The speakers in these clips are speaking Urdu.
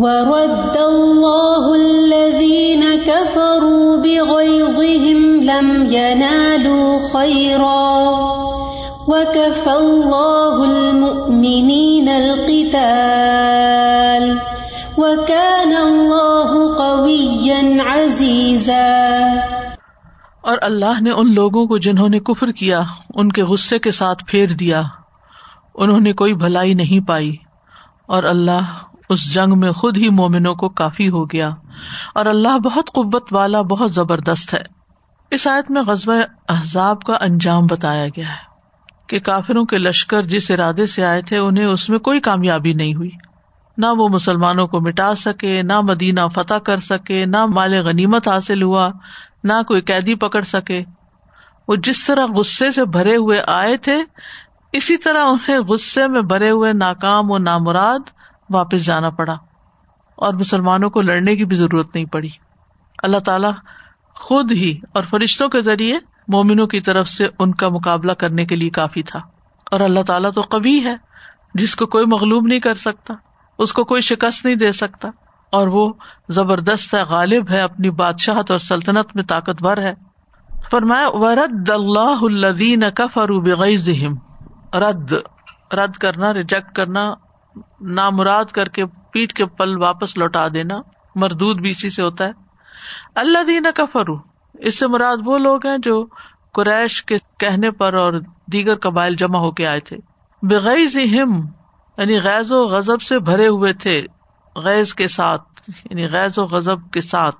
ورد الله الذين كفروا بغيظهم لم ينالوا خيرا وكفى الله المؤمنين القتال وكان الله قويا عزيزا اور اللہ نے ان لوگوں کو جنہوں نے کفر کیا، ان کے غصے کے ساتھ پھیر دیا۔ انہوں نے کوئی بھلائی نہیں پائی۔ اور اللہ اس جنگ میں خود ہی مومنوں کو کافی ہو گیا اور اللہ بہت قبت والا، بہت زبردست ہے۔ اس آیت میں غزب احزاب کا انجام بتایا گیا ہے کہ کافروں کے لشکر جس ارادے سے آئے تھے، انہیں اس میں کوئی کامیابی نہیں ہوئی۔ نہ وہ مسلمانوں کو مٹا سکے، نہ مدینہ فتح کر سکے، نہ مال غنیمت حاصل ہوا، نہ کوئی قیدی پکڑ سکے۔ وہ جس طرح غصے سے بھرے ہوئے آئے تھے، اسی طرح انہیں غصے میں بھرے ہوئے ناکام و نامراد واپس جانا پڑا اور مسلمانوں کو لڑنے کی بھی ضرورت نہیں پڑی۔ اللہ تعالی خود ہی اور فرشتوں کے ذریعے مومنوں کی طرف سے ان کا مقابلہ کرنے کے لیے کافی تھا۔ اور اللہ تعالیٰ تو کبھی ہے، جس کو کوئی مغلوب نہیں کر سکتا، اس کو کوئی شکست نہیں دے سکتا۔ اور وہ زبردست ہے، غالب ہے، اپنی بادشاہت اور سلطنت میں طاقتور ہے۔ فرمایا، ورد اللہ الدین کفرو بغیظہم رد رد کرنا ریجیکٹ کرنا نامراد کر کے پیٹ کے پل واپس لوٹا دینا مردود بھی اسی سے ہوتا ہے۔ اللہ دین کا فرو اس سے مراد وہ لوگ ہیں جو قریش کے کہنے پر اور دیگر قبائل جمع ہو کے آئے تھے۔ بغیر ہم یعنی غیض و غزب سے بھرے ہوئے تھے غیض کے ساتھ یعنی غیض و غزب کے ساتھ۔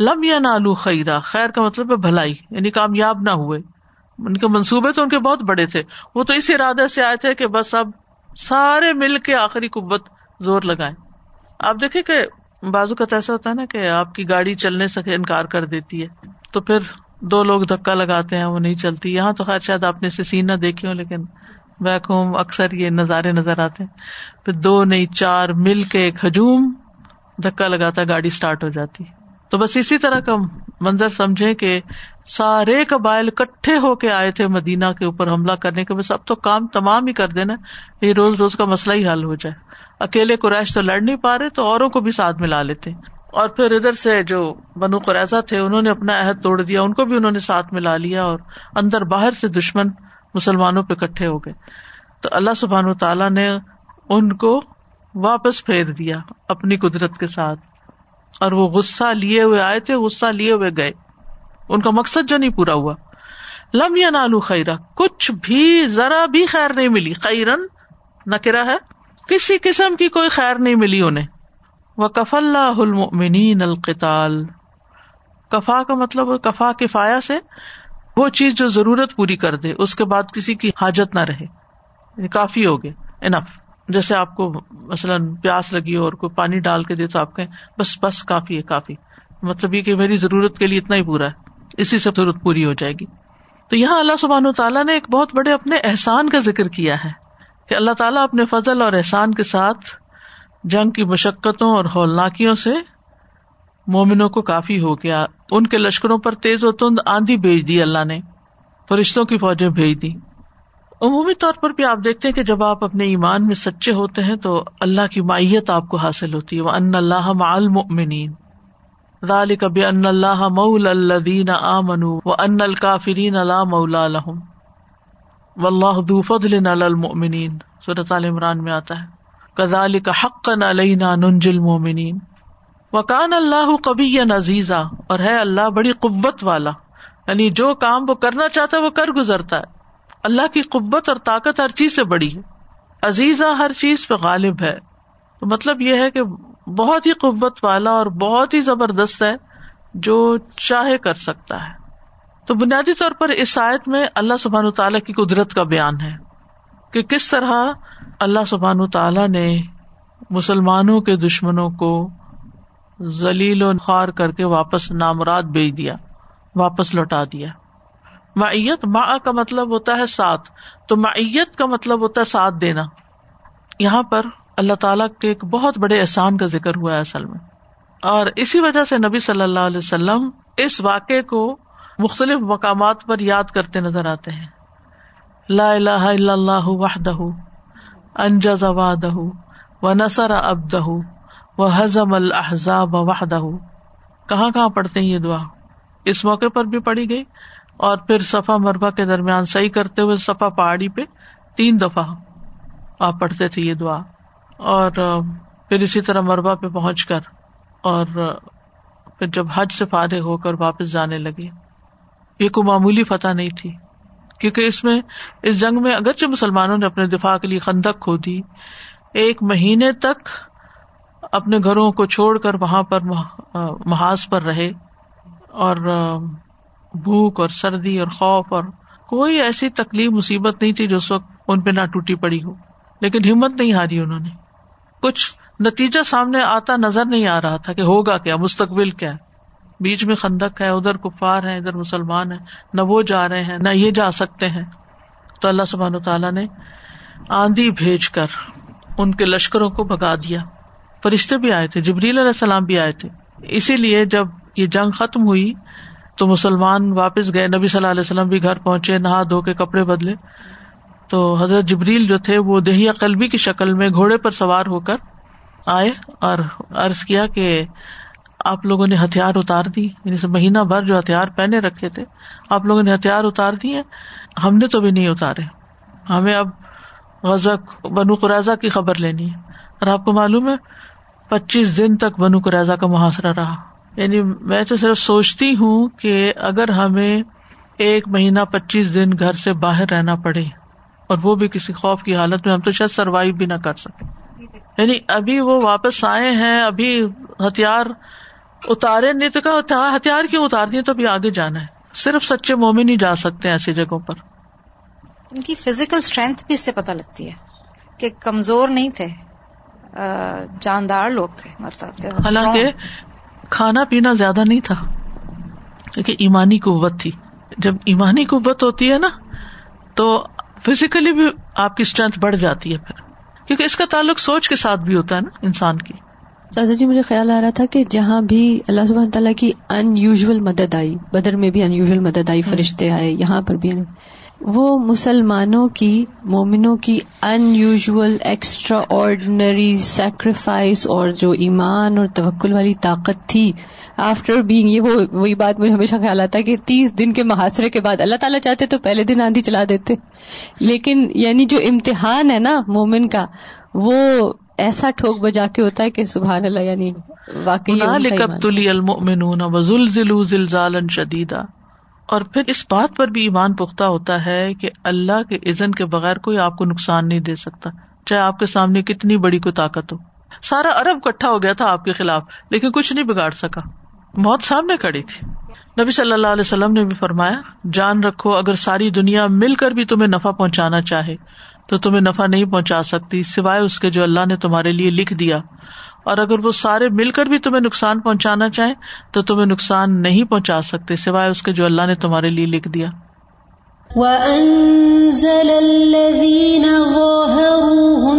لم یا نالو خیرا، خیر کا مطلب ہے بھلائی یعنی کامیاب نہ ہوئے۔ ان کے منصوبے تو ان کے بہت بڑے تھے۔ وہ تو اس ارادے سے آئے تھے کہ بس اب سارے مل کے آخری قبت زور لگائے آپ دیکھیں کہ بازو کا ایسا ہوتا ہے نا کہ آپ کی گاڑی چلنے سے انکار کر دیتی ہے۔ تو پھر دو لوگ دھکا لگاتے ہیں، وہ نہیں چلتی۔ یہاں تو خیر شاید آپ نے سین نہ دیکھی ہو، لیکن بیک ہوم اکثر یہ نظارے نظر آتے ہیں۔ پھر دو نہیں، چار مل کے ایک ہجوم دھکا لگاتا ہے، گاڑی اسٹارٹ ہو جاتی۔ تو بس اسی طرح کا منظر سمجھے کہ سارے قبائل کٹھے ہو کے آئے تھے مدینہ کے اوپر حملہ کرنے کے بس، اب تو کام تمام ہی کر دینا یہ روز روز کا مسئلہ ہی حل ہو جائے۔ اکیلے قریش تو لڑ نہیں پا رہے تو اوروں کو بھی ساتھ ملا لیتے۔ اور پھر ادھر سے جو بنو قریضہ تھے، انہوں نے اپنا عہد توڑ دیا، ان کو بھی انہوں نے ساتھ ملا لیا اور اندر باہر سے دشمن مسلمانوں پہ کٹھے ہو گئے۔ تو اللہ سبحان تعالیٰ نے ان کو واپس پھیر دیا اپنی قدرت کے ساتھ۔ اور وہ غصہ لیے ہوئے آئے تھے، غصہ لیے ہوئے گئے۔ ان کا مقصد جو نہیں پورا ہوا۔ لم یا نالو خیرا، کچھ بھی ذرا بھی خیر نہیں ملی۔ خیرن، نہ کرا ہے۔ کسی قسم کی کوئی خیر نہیں ملی انہیں۔ وہ کف اللہ المنین القتال۔ کفا کا مطلب کفا کفایا سے وہ چیز جو ضرورت پوری کر دے، اس کے بعد کسی کی حاجت نہ رہے۔ یعنی کافی ہو گئے۔ انف جیسے آپ کو مثلاً پیاس لگی ہو اور کوئی پانی ڈال کے دے تو آپ کہیں، بس بس کافی ہے، کافی۔ مطلب یہ کہ میری ضرورت کے لیے اتنا ہی پورا ہے۔ اسی سے ضرورت پوری ہو جائے گی۔ تو یہاں اللہ سبحان تعالیٰ نے ایک بہت بڑے اپنے احسان کا ذکر کیا ہے کہ اللہ تعالیٰ اپنے فضل اور احسان کے ساتھ جنگ کی مشقتوں اور ہولناکیوں سے مومنوں کو کافی ہو گیا۔ ان کے لشکروں پر تیز و تند آندھی بھیج دی اللہ نے، فرشتوں کی فوجیں بھیج دی عمومی طور پر بھی آپ دیکھتے ہیں کہ جب آپ اپنے ایمان میں سچے ہوتے ہیں تو اللہ کی مائیت آپ کو حاصل ہوتی ہے۔ وہ ان اللہ المؤمنین ذالک بان اللہ مول الذین آمنوا وان الکافرین لا مولا لهم واللہ ذو فضل علی المؤمنین۔ سورۃ ال عمران میں آتا ہے۔ کذالک حقا علینا ننجی المؤمنین۔ وکان اللہ قویا عزیزا۔ اور ہے اللہ بڑی قوت والا۔ یعنی جو کام وہ کرنا چاہتا ہے وہ کر گزرتا ہے۔ اللہ کی قوت اور طاقت ہر چیز سے بڑی ہے۔ عزیزا ہر چیز پہ غالب ہے۔ تو مطلب یہ ہے کہ بہت ہی قوت والا اور بہت ہی زبردست ہے جو چاہے کر سکتا ہے۔ تو بنیادی طور پر اس آیت میں اللہ سبحان تعالیٰ کی قدرت کا بیان ہے کہ کس طرح اللہ سبحان تعالیٰ نے مسلمانوں کے دشمنوں کو ذلیل و خوار کر کے واپس نامراد بھیج دیا، واپس لوٹا دیا۔ معیت ماں کا مطلب ہوتا ہے ساتھ، تو معیت کا مطلب ہوتا ہے ساتھ دینا۔ یہاں پر اللہ تعالیٰ کے ایک بہت بڑے احسان کا ذکر ہوا ہے اصل میں۔ اور اسی وجہ سے نبی صلی اللہ علیہ وسلم اس واقعے کو مختلف مقامات پر یاد کرتے نظر آتے ہیں۔ لا الہ الا اللہ وحدہ، انجز وعدہ و نصر عبدہ وہ حزم الحضاب وحدہ۔ کہاں کہاں پڑھتے ہیں یہ دعا؟ اس موقع پر بھی پڑھی گئی۔ اور پھر صفا مربع کے درمیان صحیح کرتے ہوئے صفا پہاڑی پہ تین دفعہ آپ پڑھتے تھے یہ دعا۔ اور پھر اسی طرح مربع پہ پہنچ کر اور پھر جب حج سے فارغ ہو کر واپس جانے لگے۔ یہ کوئی معمولی فتح نہیں تھی، کیونکہ اس میں، اس جنگ میں اگرچہ مسلمانوں نے اپنے دفاع کے لیے خندق کھو دی، ایک مہینے تک اپنے گھروں کو چھوڑ کر وہاں پر محاذ پر رہے۔ اور بھوک اور سردی اور خوف اور کوئی ایسی تکلیف، مصیبت نہیں تھی جو اس وقت ان پہ نہ ٹوٹی پڑی ہو، لیکن ہمت نہیں ہاری انہوں نے۔ کچھ نتیجہ سامنے آتا نظر نہیں آ رہا تھا کہ ہوگا کیا، مستقبل کیا بیچ میں خندق ہے، ادھر کفار ہے ادھر مسلمان ہے نہ وہ جا رہے ہیں، نہ یہ جا سکتے ہیں۔ تو اللہ سبحان تعالیٰ نے آندھی بھیج کر ان کے لشکروں کو بگا دیا۔ فرشتے بھی آئے تھے، جبریل علیہ السلام بھی آئے تھے۔ اسی لیے جب یہ جنگ ختم ہوئی تو مسلمان واپس گئے۔ نبی صلی اللہ علیہ وسلم بھی گھر پہنچے، نہا دھو کے کپڑے بدلے۔ تو حضرت جبریل جو تھے وہ دہیا قلبی کی شکل میں گھوڑے پر سوار ہو کر آئے اور عرض کیا کہ آپ لوگوں نے ہتھیار اتار دی یعنی مہینہ بھر جو ہتھیار پہنے رکھے تھے، آپ لوگوں نے ہتھیار اتار دیے، ہم نے تو بھی نہیں اتارے۔ ہمیں اب غزہ بنو قرضہ کی خبر لینی ہے۔ اور آپ کو معلوم ہے، پچیس دن تک بنو قرضہ کا محاصرہ رہا۔ یعنی میں تو صرف سوچتی ہوں کہ اگر ہمیں ایک مہینہ پچیس دن گھر سے باہر رہنا پڑے اور وہ بھی کسی خوف کی حالت میں ہم تو شاید سروائو بھی نہ کر سکیں۔ یعنی ابھی وہ واپس آئے ہیں ابھی ہتھیار اتارے نہیں تو کہا ہتھیار کیوں اتار دیے؟ تو ابھی آگے جانا ہے۔ صرف سچے مومن ہی جا سکتے ہیں ایسی جگہوں پر۔ ان کی فزیکل اسٹرینتھ بھی اس سے پتہ لگتی ہے کہ کمزور نہیں تھے جاندار لوگ تھے مطلب حالانکہ کھانا پینا زیادہ نہیں تھا کیونکہ ایمانی قوت تھی۔ جب ایمانی قوت ہوتی ہے نا تو فزیکلی بھی آپ کی اسٹرینتھ بڑھ جاتی ہے پھر۔ کیونکہ اس کا تعلق سوچ کے ساتھ بھی ہوتا ہے نا انسان کی۔ سازا جی مجھے خیال آ رہا تھا کہ جہاں بھی اللہ سبحانہ تعالیٰ کی ان یوژل مدد آئی بدر میں بھی ان یوژل مدد آئی فرشتے آئے یہاں پر بھی وہ مسلمانوں کی مومنوں کی unusual extraordinary sacrifice اور جو ایمان اور توکل والی طاقت تھی۔ آفٹر بینگ یہ وہ وہی بات مجھے ہمیشہ خیال آتا ہے کہ تیس دن کے محاصرے کے بعد اللہ تعالیٰ چاہتے تو پہلے دن آندھی چلا دیتے۔ لیکن یعنی جو امتحان ہے نا مومن کا وہ ایسا ٹھوک بجا کے ہوتا ہے کہ سبحان اللہ یعنی واقعی اور پھر اس بات پر بھی ایمان پختہ ہوتا ہے کہ اللہ کے عزن کے بغیر کوئی آپ کو نقصان نہیں دے سکتا، چاہے آپ کے سامنے کتنی بڑی کوئی طاقت ہو۔ سارا ارب کٹھا ہو گیا تھا آپ کے خلاف، لیکن کچھ نہیں بگاڑ سکا۔ موت سامنے کھڑی تھی۔ نبی صلی اللہ علیہ وسلم نے بھی فرمایا، جان رکھو، اگر ساری دنیا مل کر بھی تمہیں نفع پہنچانا چاہے، تو تمہیں نفع نہیں پہنچا سکتی سوائے اس کے جو اللہ نے تمہارے لیے لکھ دیا۔ اور اگر وہ سارے مل کر بھی تمہیں نقصان پہنچانا چاہیں تو تمہیں نقصان نہیں پہنچا سکتے سوائے اس کے جو اللہ نے تمہارے لیے لکھ دیا۔ وَأَنزَلَ الَّذِينَ ظَاهَرُوهُم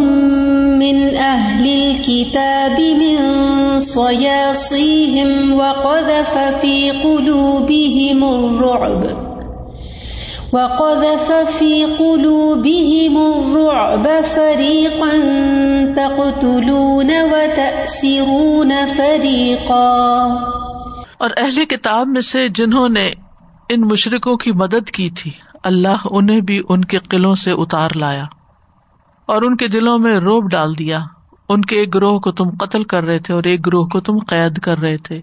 مِّنْ أَهْلِ الْكِتَابِ مِن صَيَاصِيهِمْ وَقَذَفَ فِي قُلُوبِهِمُ الرُّعْبَ وقذف في قلوبهم الرعب فريقا تقتلون وتأسرون فريقا. اور اہل کتاب میں سے جنہوں نے ان مشرقوں کی مدد کی تھی، اللہ انہیں بھی ان کے قلعوں سے اتار لایا اور ان کے دلوں میں روب ڈال دیا۔ ان کے ایک گروہ کو تم قتل کر رہے تھے اور ایک گروہ کو تم قید کر رہے تھے۔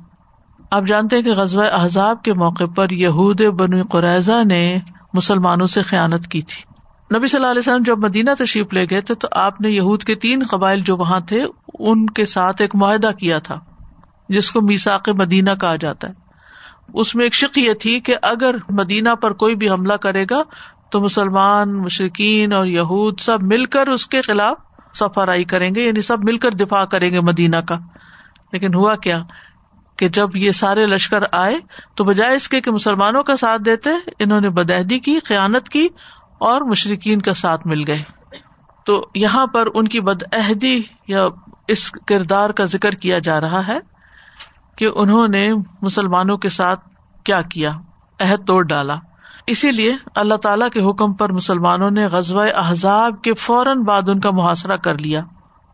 آپ جانتے کہ غزوہ احزاب کے موقع پر یہود بن قریضہ نے مسلمانوں سے خیانت کی تھی۔ نبی صلی اللہ علیہ وسلم جب مدینہ تشریف لے گئے تھے تو آپ نے یہود کے تین قبائل جو وہاں تھے، ان کے ساتھ ایک معاہدہ کیا تھا، جس کو میساک مدینہ کہا جاتا ہے۔ اس میں ایک شک یہ تھی کہ اگر مدینہ پر کوئی بھی حملہ کرے گا تو مسلمان مشرقین اور یہود سب مل کر اس کے خلاف سفارائی کریں گے یعنی سب مل کر دفاع کریں گے مدینہ کا۔ لیکن ہوا کیا؟ کہ جب یہ سارے لشکر آئے تو بجائے اس کے کہ مسلمانوں کا ساتھ دیتے، انہوں نے بدہدی کی قیانت کی اور مشرقین کا ساتھ مل گئے۔ تو یہاں پر ان کی بدعہدی یا اس کردار کا ذکر کیا جا رہا ہے کہ انہوں نے مسلمانوں کے ساتھ کیا کیا، عہد توڑ ڈالا۔ اسی لیے اللہ تعالی کے حکم پر مسلمانوں نے غزوہ احزاب کے فوراً بعد ان کا محاصرہ کر لیا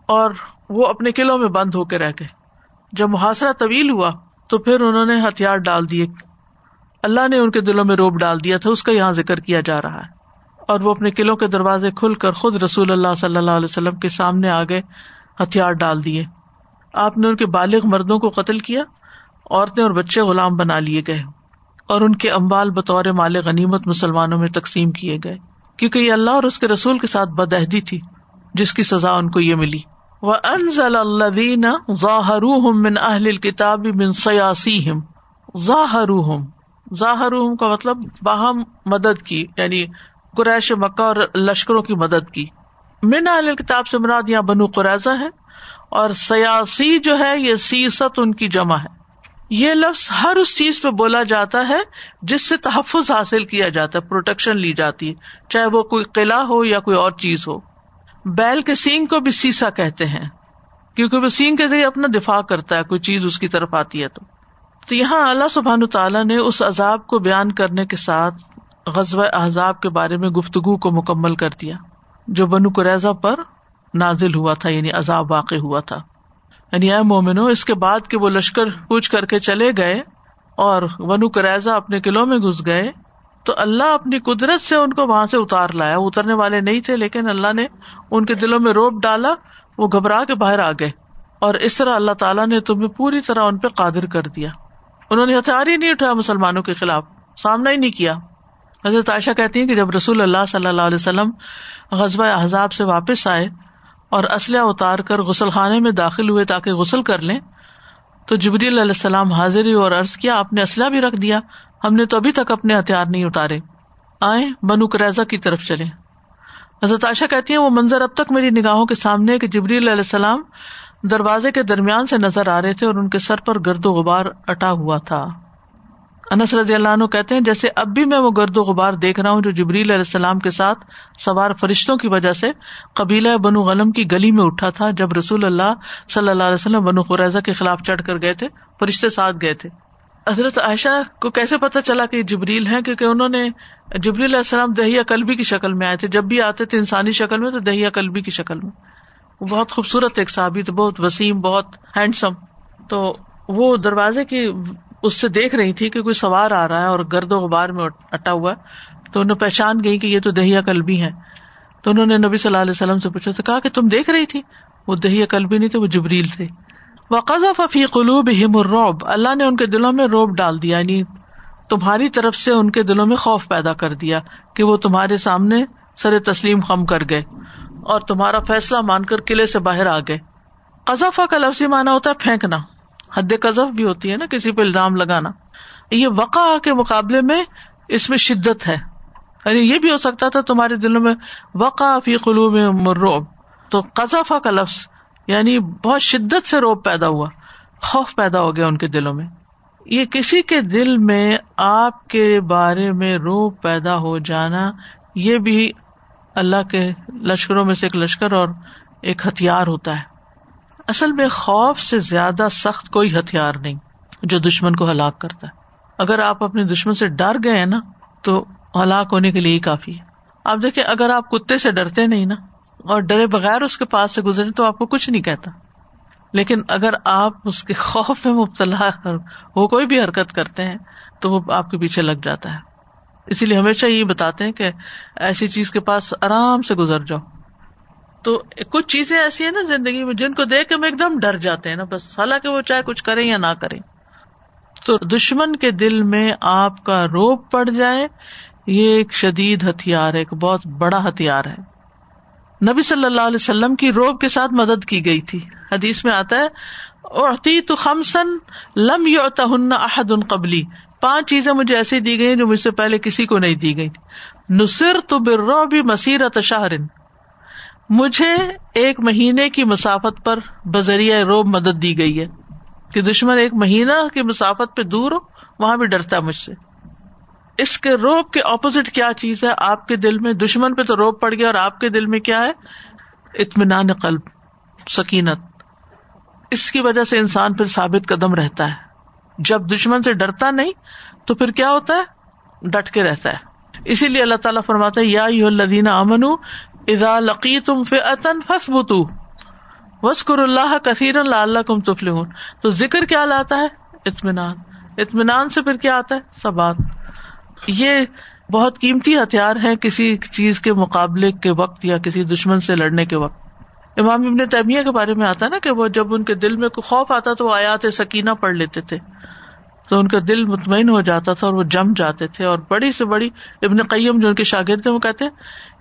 اور وہ اپنے قلعوں میں بند ہو کے رہ گئے۔ جب محاصرہ طویل ہوا تو پھر انہوں نے ہتھیار ڈال دیے۔ اللہ نے ان کے دلوں میں روپ ڈال دیا تھا، اس کا یہاں ذکر کیا جا رہا ہے۔ اور وہ اپنے قلعوں کے دروازے کھل کر خود رسول اللہ صلی اللہ علیہ وسلم کے سامنے آگے ہتھیار ڈال دیے۔ آپ نے ان کے بالغ مردوں کو قتل کیا، عورتیں اور بچے غلام بنا لیے گئے۔ اور ان کے امبال بطور مال غنیمت مسلمانوں میں تقسیم کیے گئے۔ کیونکہ یہ اللہ اور اس کے رسول کے ساتھ بدہدی تھی، جس کی سزا ان کو یہ ملی۔ وہ انزل اللہ ظاہر من اہل کتاب بن سیاسی ظاہر ظاہر کا مطلب باہم مدد کی یعنی قریش مکہ اور لشکروں کی مدد کی. من اہل کتاب سے مراد یہاں بنو قریضہ ہے اور سیاسی جو ہے یہ سیست ان کی جمع ہے. یہ لفظ ہر اس چیز پہ بولا جاتا ہے جس سے تحفظ حاصل کیا جاتا ہے پروٹیکشن لی جاتی ہے، چاہے وہ کوئی قلعہ ہو یا کوئی اور چیز ہو. بیل کے سینگ کو بھی سیسا کہتے ہیں، کیونکہ وہ سینگ کے ذریعے اپنا دفاع کرتا ہے، کوئی چیز اس کی طرف آتی ہے تو۔ تو یہاں اللہ سبحان تعالیٰ نے اس عذاب کو بیان کرنے کے ساتھ غزب احزاب کے بارے میں گفتگو کو مکمل کر دیا، جو بنو قریضہ پر نازل ہوا تھا یعنی عذاب واقع ہوا تھا۔ یعنی اے مومنو، اس کے بعد کہ وہ لشکر کوچ کر کے چلے گئے اور ونو کریزا اپنے قلعوں میں گھس گئے تو اللہ اپنی قدرت سے ان کو وہاں سے اتار لایا۔ اترنے والے نہیں تھے، لیکن اللہ نے ان کے دلوں میں روپ ڈالا، وہ گھبرا کے باہر آ گئے۔ اور اس طرح اللہ تعالیٰ نے تمہیں پوری طرح ان پہ قادر کر دیا۔ انہوں نے ہتھیار ہی نہیں اٹھایا مسلمانوں کے خلاف، سامنا ہی نہیں کیا۔ حضرت عائشہ کہتی ہیں کہ جب رسول اللہ صلی اللہ علیہ وسلم غزبۂ احزاب سے واپس آئے اور اسلحہ اتار کر غسل خانے میں داخل ہوئے تاکہ غسل کر لیں، تو جبری علیہ السلام حاضری اور عرض کیا، آپ نے اسلحہ بھی رکھ دیا۔ ہم نے تو ابھی تک اپنے ہتھیار نہیں اتارے۔ آئے بنو کریزا کی طرف چلے حضرت عائشہ کہتی ہیں، وہ منظر اب تک میری نگاہوں کے سامنے کہ جبری علیہ السلام دروازے کے درمیان سے نظر آ رہے تھے اور ان کے سر پر گرد و غبار اٹا ہوا تھا۔ انس رضی اللہ عنہ کہتے ہیں، جیسے اب بھی میں وہ گرد و غبار دیکھ رہا ہوں جو جبریل علیہ السلام کے ساتھ سوار فرشتوں کی وجہ سے قبیلہ بنو غلم کی گلی میں اٹھا تھا، جب رسول اللہ صلی اللہ علیہ وسلم بنو قریضہ کے خلاف چڑھ کر گئے تھے، فرشتے ساتھ گئے تھے۔ حضرت عائشہ کو کیسے پتا چلا کہ جبریل ہے کیونکہ انہوں نے جبریل علیہ السلام دہیا کلبی کی شکل میں آئے تھے۔ جب بھی آتے تھے انسانی شکل میں تو دہیا کلبی کی شکل میں۔ وہ بہت خوبصورت ایک ثابت بہت وسیم، بہت ہینڈسم تو وہ دروازے کی اس سے دیکھ رہی تھی کہ کوئی سوار آ رہا ہے اور گرد و غبار میں اٹا ہوا تو انہوں پہچان گئی کہ یہ تو دہیا کلبی ہے تو انہوں نے نبی صلی اللہ علیہ وسلم سے پوچھا، تو کہا کہ تم دیکھ رہی تھی؟ وہ دہیا کلبی نہیں تھے، وہ جبریل تھے۔ وہ قزا فی قلوب ہم الروب اللہ نے ان کے دلوں میں روب ڈال دیا یعنی تمہاری طرف سے ان کے دلوں میں خوف پیدا کر دیا کہ وہ تمہارے سامنے سر تسلیم خم کر گئے اور تمہارا فیصلہ مان کر قلعے سے باہر آ گئے۔ قزافہ کا لفظی مانا ہوتا ہے پھینکنا، حد قذف بھی ہوتی ہے نا، کسی پہ الزام لگانا۔ یہ وقع کے مقابلے میں اس میں شدت ہے۔ یعنی یہ بھی ہو سکتا تھا تمہارے دلوں میں وقع فی قلوب روب تو قذافہ کا لفظ یعنی بہت شدت سے روب پیدا ہوا، خوف پیدا ہو گیا ان کے دلوں میں۔ یہ کسی کے دل میں آپ کے بارے میں روب پیدا ہو جانا، یہ بھی اللہ کے لشکروں میں سے ایک لشکر اور ایک ہتھیار ہوتا ہے۔ اصل میں خوف سے زیادہ سخت کوئی ہتھیار نہیں جو دشمن کو ہلاک کرتا ہے۔ اگر آپ اپنے دشمن سے ڈر گئے ہیں نا، تو ہلاک ہونے کے لیے ہی کافی ہے۔ آپ دیکھیں، اگر آپ کتے سے ڈرتے نہیں نا اور ڈرے بغیر اس کے پاس سے گزرے تو آپ کو کچھ نہیں کہتا۔ لیکن اگر آپ اس کے خوف میں مبتلا وہ کوئی بھی حرکت کرتے ہیں، تو وہ آپ کے پیچھے لگ جاتا ہے۔ اسی لیے ہمیشہ یہ بتاتے ہیں کہ ایسی چیز کے پاس آرام سے گزر جاؤ۔ تو کچھ چیزیں ایسی ہیں نا زندگی میں جن کو دیکھ کے ہم ایک دم ڈر جاتے ہیں نا، بس حالانکہ وہ چاہے کچھ کریں یا نہ کریں۔ تو دشمن کے دل میں آپ کا روپ پڑ جائے، یہ ایک شدید ہتھیار ہے، ایک بہت بڑا ہتھیار ہے۔ نبی صلی اللہ علیہ وسلم کی روب کے ساتھ مدد کی گئی تھی۔ حدیث میں آتا ہے تو خمسن لم یو احد ان قبلی پانچ چیزیں مجھے ایسی دی گئی جو مجھ سے پہلے کسی کو نہیں دی گئی تھی نصر تو برو بھی مسیرت شہرن مجھے ایک مہینے کی مسافت پر بذریعہ روب مدد دی گئی ہے۔ کہ دشمن ایک مہینہ کی مسافت پہ دور ہو، وہاں بھی ڈرتا مجھ سے۔ اس کے روب کے اپوزٹ کیا چیز ہے؟ آپ کے دل میں دشمن پہ تو روب پڑ گیا اور آپ کے دل میں کیا ہے؟ اطمینان قلب، سکینت۔ اس کی وجہ سے انسان پھر ثابت قدم رہتا ہے۔ جب دشمن سے ڈرتا نہیں، تو پھر کیا ہوتا ہے؟ ڈٹ کے رہتا ہے۔ اسی لیے اللہ تعالیٰ فرماتا ہے، یا لدینہ امن ادا لقی تم فن فس بتو وسکر اللہ کثیر اللہ کم تفل تو ذکر کیا لاتا ہے؟ اطمینان۔ اطمینان سے پھر کیا آتا ہے؟ سبات یہ بہت قیمتی ہتھیار ہے کسی چیز کے مقابلے کے وقت یا کسی دشمن سے لڑنے کے وقت۔ امام ابن تیمیہ کے بارے میں آتا نا کہ وہ جب ان کے دل میں کوئی خوف آتا تو وہ آیات سکینہ پڑھ لیتے تھے۔ تو ان کا دل مطمئن ہو جاتا تھا اور وہ جم جاتے تھے اور بڑی سے بڑی ابن قیم جو ان کے شاگرد وہ کہتے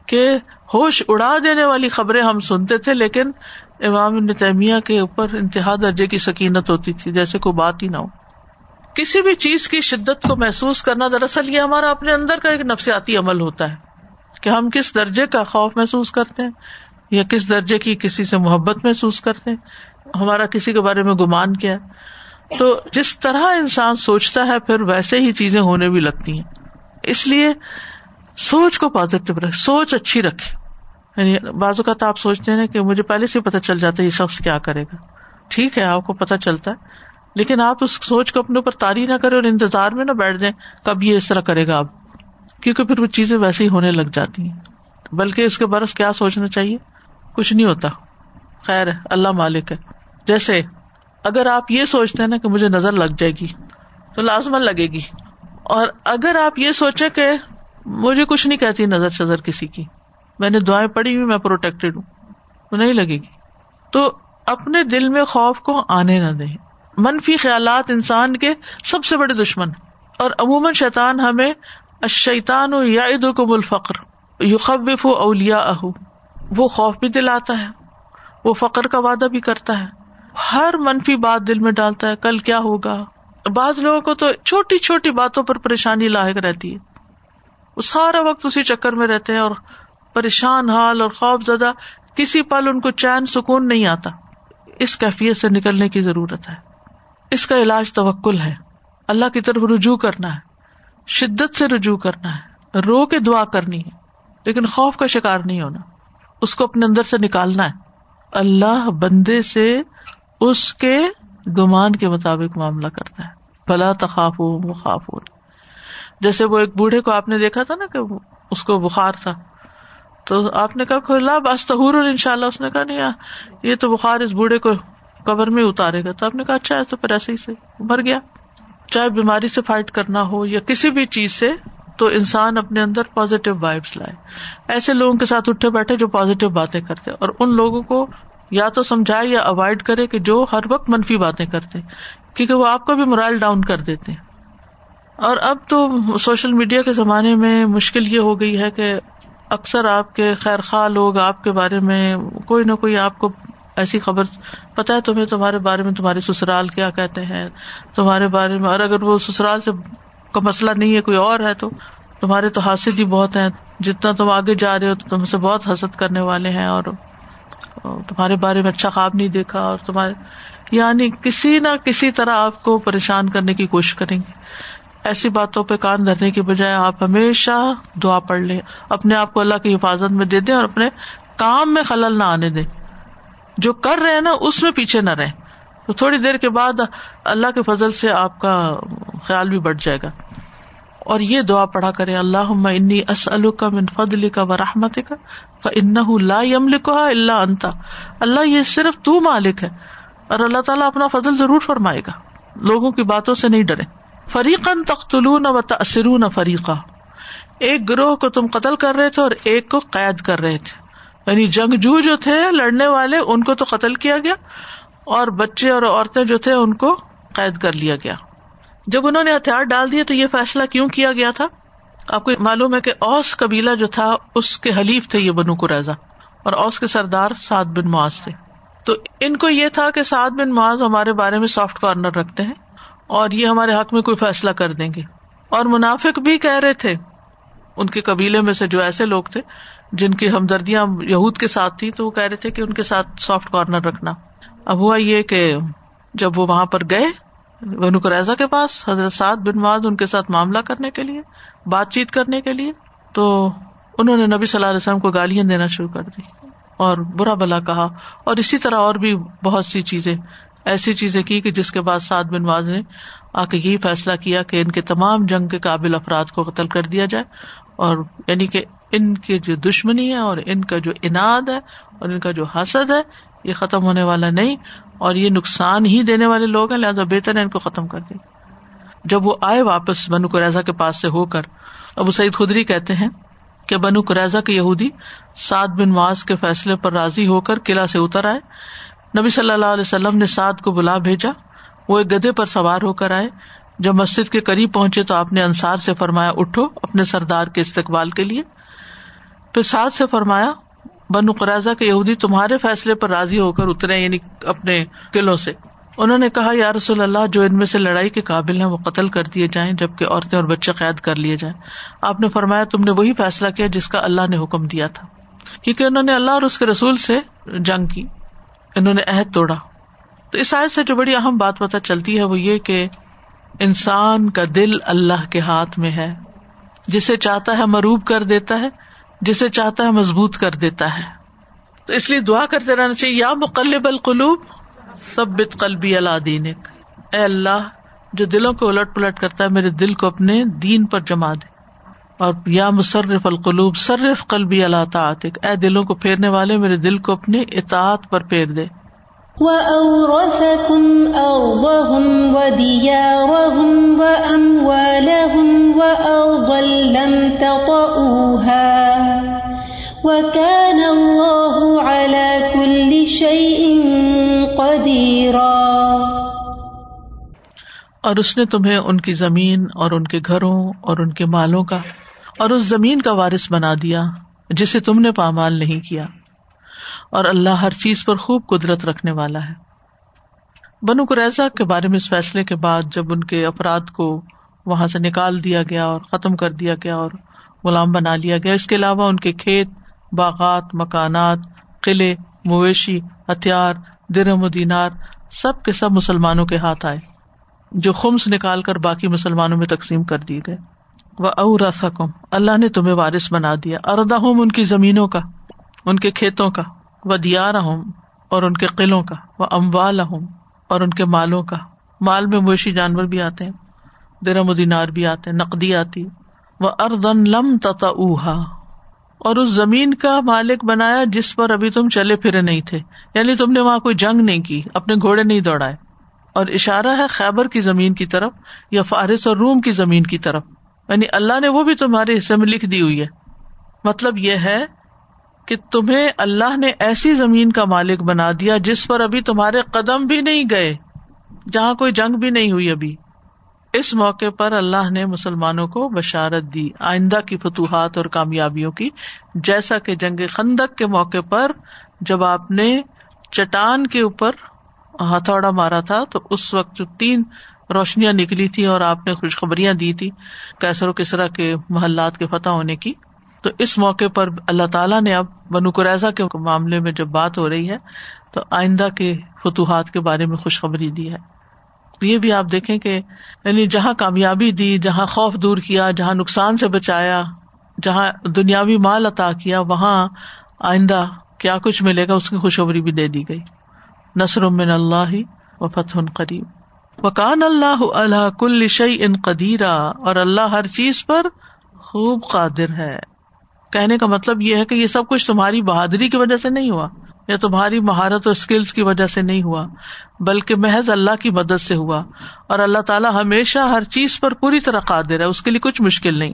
کہ ہوش اڑا دینے والی خبریں ہم سنتے تھے لیکن امام ابن تیمیہ کے اوپر انتہا درجے کی سکینت ہوتی تھی، جیسے کوئی بات ہی نہ ہو۔ کسی بھی چیز کی شدت کو محسوس کرنا، دراصل یہ ہمارا اپنے اندر کا ایک نفسیاتی عمل ہوتا ہے کہ ہم کس درجے کا خوف محسوس کرتے ہیں یا کس درجے کی کسی سے محبت محسوس کرتے ہیں۔ ہمارا کسی کے بارے میں گمان کیا ہے۔ تو جس طرح انسان سوچتا ہے، پھر ویسے ہی چیزیں ہونے بھی لگتی ہیں۔ اس لیے سوچ کو پازیٹو رکھے سوچ اچھی رکھے۔ یعنی بازو کا تو آپ سوچتے ہیں کہ مجھے پہلے سے پتا چل جاتا ہے یہ شخص کیا کرے گا۔ ٹھیک ہے، آپ کو پتا چلتا ہے۔ لیکن آپ اس سوچ کو اپنے اوپر تاری نہ کرے اور انتظار میں نہ بیٹھ جائیں، کب یہ اس طرح کرے گا آپ؟ کیونکہ پھر وہ چیزیں ویسے ہی ہونے لگ جاتی ہیں۔ بلکہ اس کے برس کیا سوچنا چاہیے؟ کچھ نہیں ہوتا۔ خیر ہے، اللہ مالک ہے۔ جیسے اگر آپ یہ سوچتے ہیں نا کہ مجھے نظر لگ جائے گی، تو لازمن لگے گی۔ اور اگر آپ یہ سوچے کہ مجھے کچھ نہیں کہتی نظر شزر کسی کی، میں نے دعائیں پڑھی ہوئی، میں پروٹیکٹڈ ہوں وہ نہیں لگے گی۔ تو اپنے دل میں خوف کو آنے نہ دیں۔ منفی خیالات انسان کے سب سے بڑے دشمن اور عموماً شیطان ہمیں شیطان یا کو الفقر یو خب اولیا اہ وہ خوف بھی دلاتا ہے، وہ فقر کا وعدہ بھی کرتا ہے۔ ہر منفی بات دل میں ڈالتا ہے، کل کیا ہوگا؟ بعض لوگوں کو تو چھوٹی چھوٹی باتوں پر پریشانی لاحق رہتی ہے۔ وہ سارا وقت اسی چکر میں رہتے ہیں اور پریشان حال اور خوف زدہ کسی پل ان کو چین، سکون نہیں آتا۔ اس کیفیت سے نکلنے کی ضرورت ہے۔ اس کا علاج توکل ہے۔ اللہ کی طرف رجوع کرنا ہے۔ شدت سے رجوع کرنا ہے۔ رو کے دعا کرنی ہے۔ لیکن خوف کا شکار نہیں ہونا۔ اس کو اپنے اندر سے نکالنا ہے۔ اللہ بندے سے اس کے گمان کے مطابق معاملہ کرتا ہے۔ بلا تخاف ہو ہو جیسے وہ ایک بوڑھے کو آپ نے دیکھا تھا نا کہ اس کو بخار تھا۔ تو آپ نے کہا کھلا بس تہور ان شاء اللہ اس نے کہا نہیں، یہ تو بخار اس بوڑھے کو قبر میں اتارے گا تو آپ نے کہا اچھا تو پھر ایسے ہی سے مر گیا۔ چاہے بیماری سے فائٹ کرنا ہو یا کسی بھی چیز سے، تو انسان اپنے اندر پازیٹیو وائبس لائے۔ ایسے لوگوں کے ساتھ اٹھے بیٹھے جو پازیٹیو باتیں کرتے، اور ان لوگوں کو یا تو سمجھائے یا اوائڈ کرے کہ جو ہر وقت منفی باتیں کرتے، کیونکہ وہ آپ کا بھی مرائل ڈاؤن کر دیتے۔ اور اب تو سوشل میڈیا کے زمانے میں مشکل یہ ہو گئی ہے کہ اکثر آپ کے خیر خواہ لوگ آپ کے بارے میں کوئی نہ کوئی آپ کو ایسی خبر پتا ہے تمہیں تمہارے بارے میں تمہارے سسرال کیا کہتے ہیں، تمہارے بارے میں، اور اگر وہ سسرال سے کا مسئلہ نہیں ہے، کوئی اور ہے تو؟ تمہارے تو حاصل ہی بہت ہیں، جتنا تم آگے جا رہے ہو، تو تم سے بہت حسد کرنے والے ہیں، اور تمہارے بارے میں اچھا خواب نہیں دیکھا، اور تمہارے یعنی کسی نہ کسی طرح آپ کو پریشان کرنے کی کوشش کریں گے۔ ایسی باتوں پہ کان دھرنے کی بجائے آپ ہمیشہ دعا پڑھ لیں، اپنے آپ کو اللہ کی حفاظت میں دے دیں، اور اپنے کام میں خلل نہ آنے دیں۔ جو کر رہے ہیں نا، اس میں پیچھے نہ رہے تو تھوڑی دیر کے بعد اللہ کے فضل سے آپ کا خیال بھی بڑھ جائے گا۔ اور یہ دعا پڑھا کرے اللہ انی اسلو کا من فضل کا و رحمت کا ان لا لکھا اللہ انتا اللہ یہ صرف تو مالک ہے۔ اور اللہ تعالیٰ اپنا فضل ضرور فرمائے گا۔ لوگوں کی باتوں سے نہیں ڈرے فریقن تختلون و تأثرون فریقہ ایک گروہ کو تم قتل کر رہے تھے اور ایک کو قید کر رہے تھے۔ یعنی جنگجو جو تھے، لڑنے والے، ان کو تو قتل کیا گیا اور بچے اور عورتیں جو تھے، ان کو قید کر لیا گیا۔ جب انہوں نے ہتھیار ڈال دیے تو یہ فیصلہ کیوں کیا گیا تھا؟ آپ کو معلوم ہے کہ اوس قبیلہ جو تھا، اس کے حلیف تھے یہ بنو قریضا اور اوس کے سردار سعد بن معاذ تھے۔ تو ان کو یہ تھا کہ سعد بن معاذ ہمارے بارے میں سافٹ کارنر رکھتے ہیں اور یہ ہمارے حق میں کوئی فیصلہ کر دیں گے۔ اور منافق بھی کہہ رہے تھے، ان کے قبیلے میں سے جو ایسے لوگ تھے جن کی ہمدردیاں یہود کے ساتھ تھی تو وہ کہہ رہے تھے کہ ان کے ساتھ سافٹ کارنر رکھنا۔ اب ہوا یہ کہ جب وہ وہاں پر گئے، بنو قریضہ کے پاس، حضرت سعد بن واد ان کے ساتھ معاملہ کرنے کے لیے، بات چیت کرنے کے لیے، تو انہوں نے نبی صلی اللہ علیہ وسلم کو گالیاں دینا شروع کر دی اور برا بلا کہا۔ اور اسی طرح اور بھی بہت سی چیزیں، ایسی چیزیں کی کہ جس کے بعد سعد بن واز نے آ کے یہی فیصلہ کیا کہ ان کے تمام جنگ کے قابل افراد کو قتل کر دیا جائے اور یعنی کہ ان کی جو دشمنی ہے اور ان کا جو انعد ہے اور ان کا جو حسد ہے، یہ ختم ہونے والا نہیں اور یہ نقصان ہی دینے والے لوگ ہیں، لہٰذا بہتر ہے ان کو ختم کر دیں جب وہ آئے واپس بنو قریضہ کے پاس سے ہو کر، ابو سعید خدری کہتے ہیں کہ بنو قریضہ کے یہودی سعد بن معاذ کے فیصلے پر راضی ہو کر قلعہ سے اتر آئے۔ نبی صلی اللہ علیہ وسلم نے سعد کو بلا بھیجا۔ وہ ایک گدے پر سوار ہو کر آئے۔ جب مسجد کے قریب پہنچے تو آپ نے انصار سے فرمایا، اٹھو اپنے سردار کے استقبال کے لیے۔ پھر سعد سے فرمایا، بنو قرضہ کے یہودی تمہارے فیصلے پر راضی ہو کر اترے یعنی اپنے قلعوں سے۔ انہوں نے کہا، یا رسول اللہ، جو ان میں سے لڑائی کے قابل ہیں، وہ قتل کر دیے جائیں، جبکہ عورتیں اور بچے قید کر لیے جائیں۔ آپ نے فرمایا، تم نے وہی فیصلہ کیا جس کا اللہ نے حکم دیا تھا۔ کیونکہ انہوں نے اللہ اور اس کے رسول سے جنگ کی، انہوں نے عہد توڑا۔ تو اس آیت سے جو بڑی اہم بات پتہ چلتی ہے، وہ یہ کہ انسان کا دل اللہ کے ہاتھ میں ہے، جسے چاہتا ہے مروب کر دیتا ہے جسے چاہتا ہے مضبوط کر دیتا ہے۔ تو اس لیے دعا کرتے رہنا چاہیے، یا مقلب القلوب سب قلبی اللہ دینک۔ اے اللہ، جو دلوں کو الٹ پلٹ کرتا ہے، میرے دل کو اپنے دین پر جما دے۔ اور یا مصرف القلوب، صرف قلبی اللہ تعطق اے دلوں کو پھیرنے والے، میرے دل کو اپنے اطاعت پر پھیر دے۔ وَأَوْرَثَكُمْ أَرْضَهُمْ وَدِيَارَهُمْ وَأَمْوَالَهُمْ وَأَرْضًا لَمْ تَطَئُوهَا وَكَانَ اللَّهُ عَلَى كُلِّ شَيْءٍ قَدِيرًا اور اس نے تمہیں ان کی زمین اور ان کے گھروں اور ان کے مالوں کا اور اس زمین کا وارث بنا دیا جسے تم نے پامال نہیں کیا۔ اور اللہ ہر چیز پر خوب قدرت رکھنے والا ہے۔ بنو قریضہ کے بارے میں اس فیصلے کے بعد جب ان کے افراد کو وہاں سے نکال دیا گیا اور ختم کر دیا گیا اور غلام بنا لیا گیا، اس کے علاوہ ان کے کھیت، باغات، مکانات، قلعے، مویشی، ہتھیار درم و دینار، سب کے سب مسلمانوں کے ہاتھ آئے، جو خمس نکال کر باقی مسلمانوں میں تقسیم کر دیے گئے۔ وہ اور اللہ نے تمہیں وارث بنا دیا۔ اردہ ہوں ان کی زمینوں کا، ان کے کھیتوں کا۔ و دیا اور ان کے قلعوں کا وہ اموال اور ان کے مالوں کا۔ مال میں مویشی جانور بھی آتے ہیں درم و دینار بھی آتے ہیں، نقدی آتی۔ وہ اردن لم تتا اور اس زمین کا مالک بنایا جس پر ابھی تم چلے پھرے نہیں تھے۔ یعنی تم نے وہاں کوئی جنگ نہیں کی، اپنے گھوڑے نہیں دوڑائے۔ اور اشارہ ہے خیبر کی زمین کی طرف یا فارس اور روم کی زمین کی طرف۔ یعنی اللہ نے وہ بھی تمہارے حصے میں لکھ دی ہوئی ہے۔ مطلب یہ ہے کہ تمہیں اللہ نے ایسی زمین کا مالک بنا دیا جس پر ابھی تمہارے قدم بھی نہیں گئے، جہاں کوئی جنگ بھی نہیں ہوئی ابھی۔ اس موقع پر اللہ نے مسلمانوں کو بشارت دی، آئندہ کی فتوحات اور کامیابیوں کی، جیسا کہ جنگ خندق کے موقع پر جب آپ نے چٹان کے اوپر ہتھوڑا مارا تھا، تو اس وقت جو تین روشنیاں نکلی تھی اور آپ نے خوشخبریاں دی تھی کیسر و کسرا کے محلات کے فتح ہونے کی۔ تو اس موقع پر اللہ تعالیٰ نے اب بنو قریضہ کے معاملے میں جب بات ہو رہی ہے، تو آئندہ کے فتوحات کے بارے میں خوشخبری دی ہے۔ یہ بھی آپ دیکھیں کہ یعنی جہاں کامیابی دی، جہاں خوف دور کیا، جہاں نقصان سے بچایا، جہاں دنیاوی مال عطا کیا، وہاں آئندہ کیا کچھ ملے گا، اس کی خوشخبری بھی دے دی گئی۔ نصر من اللہ و فتح قریب۔ وکان اللہ اللہ کل شعی ان قدیرہ اور اللہ ہر چیز پر خوب قادر ہے۔ کہنے کا مطلب یہ ہے کہ یہ سب کچھ تمہاری بہادری کی وجہ سے نہیں ہوا، یا تمہاری مہارت اور اسکلس کی وجہ سے نہیں ہوا، بلکہ محض اللہ کی مدد سے ہوا۔ اور اللہ تعالیٰ ہمیشہ ہر چیز پر پوری طرح قادر ہے، اس کے لیے کچھ مشکل نہیں۔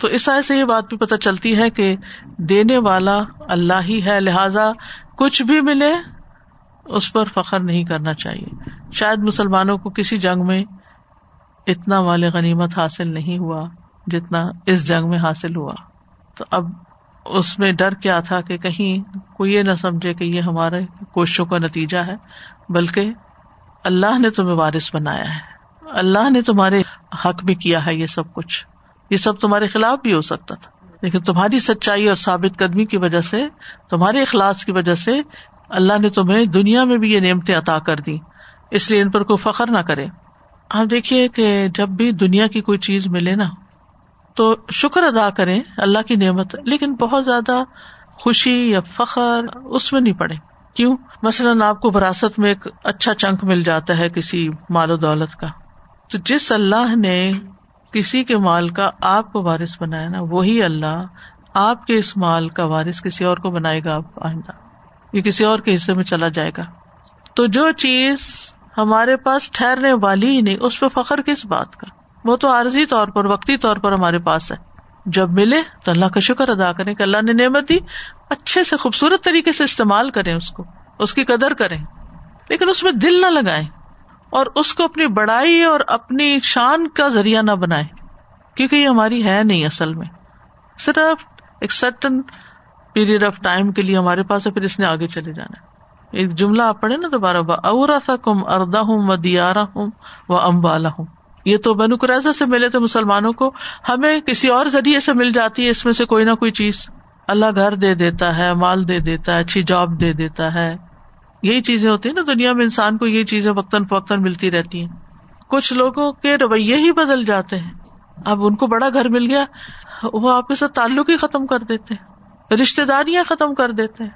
تو اس آئے سے یہ بات بھی پتہ چلتی ہے کہ دینے والا اللہ ہی ہے، لہذا کچھ بھی ملے اس پر فخر نہیں کرنا چاہیے۔ شاید مسلمانوں کو کسی جنگ میں اتنا مال غنیمت حاصل نہیں ہوا جتنا اس جنگ میں حاصل ہوا۔ تو اب اس میں ڈر کیا تھا کہ کہیں کوئی یہ نہ سمجھے کہ یہ ہمارے کوششوں کا نتیجہ ہے، بلکہ اللہ نے تمہیں وارث بنایا ہے۔ اللہ نے تمہارے حق بھی کیا ہے یہ سب کچھ۔ یہ سب تمہارے خلاف بھی ہو سکتا تھا۔ لیکن تمہاری سچائی اور ثابت قدمی کی وجہ سے، تمہارے اخلاص کی وجہ سے اللہ نے تمہیں دنیا میں بھی یہ نعمتیں عطا کر دی اس لیے ان پر کوئی فخر نہ کرے۔ آپ دیکھیے کہ جب بھی دنیا کی کوئی چیز ملے نا تو شکر ادا کریں اللہ کی نعمت، لیکن بہت زیادہ خوشی یا فخر اس میں نہیں پڑے۔ کیوں؟ مثلاً آپ کو وراثت میں ایک اچھا چنک مل جاتا ہے کسی مال و دولت کا۔ تو جس اللہ نے کسی کے مال کا آپ کو وارث بنایا نا، وہی اللہ آپ کے اس مال کا وارث کسی اور کو بنائے گا آپ آئندہ۔ یہ کسی اور کے حصے میں چلا جائے گا۔ تو جو چیز ہمارے پاس ٹھہرنے والی ہی نہیں، اس پہ فخر کس بات کا؟ وہ تو عارضی طور پر، وقتی طور پر ہمارے پاس ہے۔ جب ملے تو اللہ کا شکر ادا کریں کہ اللہ نے نعمت دی۔ اچھے سے خوبصورت طریقے سے استعمال کریں اس کو، اس کی قدر کریں۔ لیکن اس میں دل نہ لگائیں اور اس کو اپنی بڑائی اور اپنی شان کا ذریعہ نہ بنائے کیونکہ یہ ہماری ہے نہیں اصل میں۔ صرف ایک سرٹن پیریڈ آف ٹائم کے لیے ہمارے پاس ہے، پھر اس نے آگے چلے جانا ایک جملہ آپ پڑھے نا دوبارہ اورا تھا کم اردا ہوں و دیارا ہوں و امبالا ہوں یہ تو بنو قرضہ سے ملے تھے مسلمانوں کو۔ ہمیں کسی اور ذریعے سے مل جاتی ہے اس میں سے کوئی نہ کوئی چیز۔ اللہ گھر دے دیتا ہے، مال دے دیتا ہے، اچھی جاب دے دیتا ہے۔ یہی چیزیں ہوتی ہیں نا دنیا میں، انسان کو یہ چیزیں وقتاً فوقتاً ملتی رہتی ہیں۔ کچھ لوگوں کے رویے ہی بدل جاتے ہیں۔ اب ان کو بڑا گھر مل گیا، وہ آپ کے ساتھ تعلق ہی ختم کر دیتے ہیں۔ رشتے داریاں ختم کر دیتے ہیں۔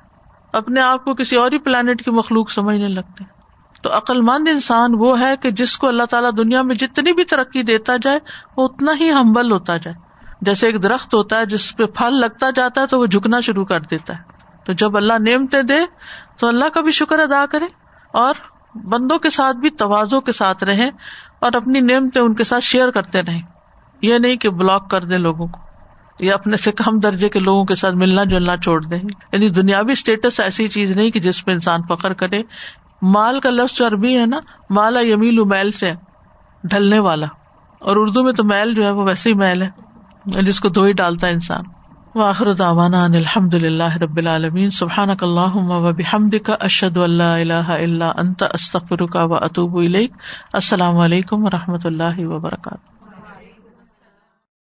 اپنے آپ کو کسی اور ہی پلانٹ کی مخلوق سمجھنے لگتے تو عقل مند انسان وہ ہے کہ جس کو اللہ تعالیٰ دنیا میں جتنی بھی ترقی دیتا جائے، وہ اتنا ہی ہمبل ہوتا جائے۔ جیسے ایک درخت ہوتا ہے، جس پہ پھل لگتا جاتا ہے، تو وہ جھکنا شروع کر دیتا ہے۔ تو جب اللہ نعمتیں دے، تو اللہ کا بھی شکر ادا کرے اور بندوں کے ساتھ بھی، توازوں کے ساتھ رہیں اور اپنی نعمتیں ان کے ساتھ شیئر کرتے رہیں۔ یہ نہیں کہ بلاک کر دیں لوگوں کو۔ یا اپنے سے کم درجے کے لوگوں کے ساتھ ملنا جلنا چھوڑ دیں۔ یعنی دنیاوی اسٹیٹس ایسی چیز نہیں کہ جس پہ انسان فخر کرے۔ مال کا لفظ عربی ہے نا، مالا یمیل میل سے ڈھلنے والا۔ اور اردو میں تو میل جو ہے وہ ویسے ہی میل ہے، جس کو دھو ہی ڈالتا ہے انسان۔ واخر دعوانا الحمد للہ رب العالمین۔ سبحان اللہم و بحمدک کا اللہ الہ الا انت، استغفرک و و اطوب السلام علیکم و رحمۃ اللہ وبرکاتہ۔